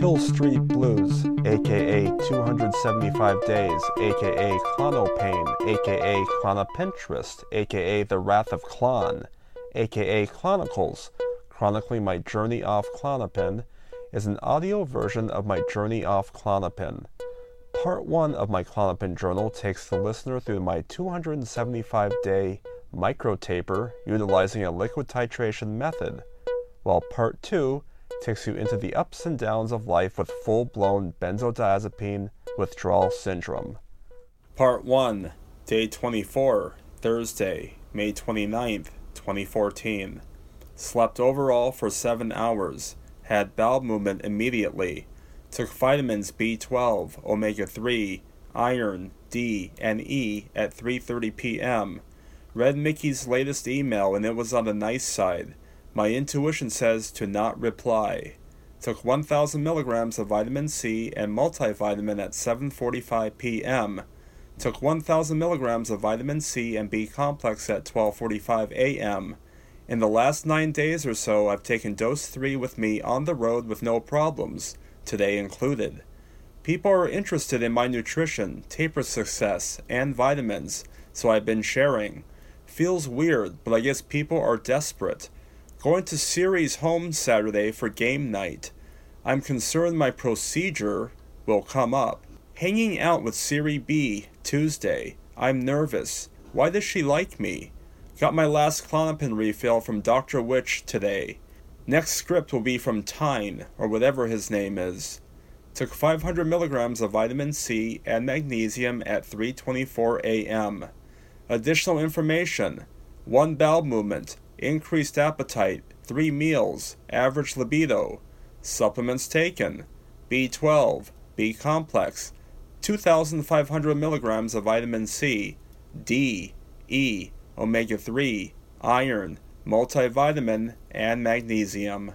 Kill Street Blues, aka 275 Days, aka Clonopane, aka Clonopinterest, aka The Wrath of Clon, aka Chronicles, chronicling my journey off Klonopin, is an audio version of my journey off Klonopin. Part 1 of my Klonopin journal takes the listener through my 275 day microtaper utilizing a liquid titration method, while Part 2 takes you into the ups and downs of life with full blown benzodiazepine withdrawal syndrome. Part 1 Day 24, Thursday, May 29th, 2014. Slept overall for 7 hours, had bowel movement immediately, took vitamins B12, omega 3, iron, D, and E at 3:30 p.m. Read Mickey's latest email and it was on the nice side. My intuition says to not reply. Took 1000 milligrams of vitamin C and multivitamin at 7:45 p.m. Took 1000 milligrams of vitamin C and B complex at 12:45 a.m. In the last 9 days or so, I've taken dose 3 with me on the road with no problems, today included. People are interested in my nutrition, taper success, and vitamins, so I've been sharing. Feels weird, but I guess people are desperate. Going to Siri's home Saturday for game night. I'm concerned my procedure will come up. Hanging out with Siri B Tuesday. I'm nervous. Why does she like me? Got my last Klonopin refill from Dr. Witch today. Next script will be from Tyne, or whatever his name is. Took 500 milligrams of vitamin C and magnesium at 3:24 a.m. Additional information: one bowel movement, increased appetite, three meals, average libido, supplements taken, B12, B complex, 2,500 milligrams of vitamin C, D, E, omega 3, iron, multivitamin, and magnesium.